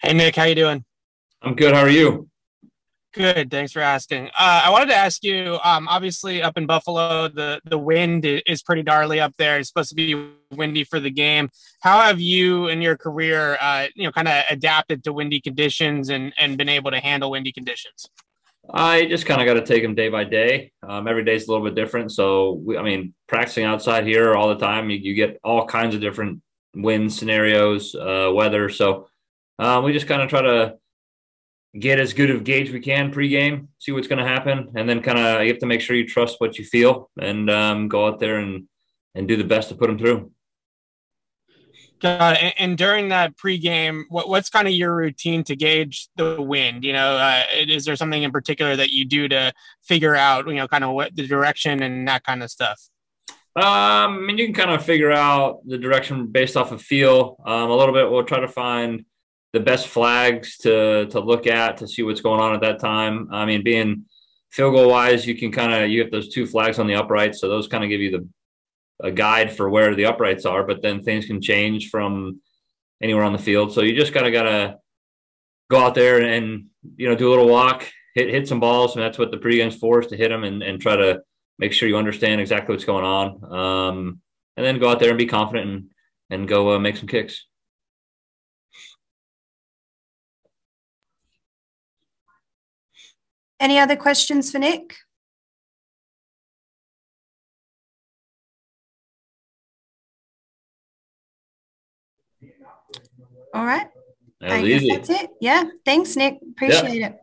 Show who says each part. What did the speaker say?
Speaker 1: Hey Nick, how you doing?
Speaker 2: I'm good. How are you?
Speaker 1: Good. Thanks for asking. Uh, I wanted to ask you. Um, obviously, up in Buffalo, the the wind is pretty gnarly up there. It's supposed to be windy for the game. How have you, in your career, uh, you know, kind of adapted to windy conditions and and been able to handle windy conditions?
Speaker 2: I just kind of got to take them day by day. Um, every day is a little bit different. So, we, I mean, practicing outside here all the time, you, you get all kinds of different wind scenarios, uh, weather. So, uh, we just kind of try to get as good of gauge we can pregame, see what's going to happen, and then kind of you have to make sure you trust what you feel and um, go out there and and do the best to put them through.
Speaker 1: Got it. And during that pregame, what, what's kind of your routine to gauge the wind? You know, uh, is there something in particular that you do to figure out, you know, kind of what the direction and that kind of stuff?
Speaker 2: Um, I mean, you can kind of figure out the direction based off of feel. Um, a little bit, we'll try to find the best flags to to look at to see what's going on at that time. I mean, being field goal wise, you can kind of you have those two flags on the uprights, so those kind of give you the a guide for where the uprights are, but then things can change from anywhere on the field. So you just kind of got to go out there and, you know, do a little walk, hit, hit some balls. And that's what the pregame's for is to hit them and, and try to make sure you understand exactly what's going on. Um, and then go out there and be confident and, and go uh, make some kicks.
Speaker 3: Any other questions for Nick? All right.
Speaker 2: I guess
Speaker 3: that's it. Yeah. Thanks, Nick. Appreciate it.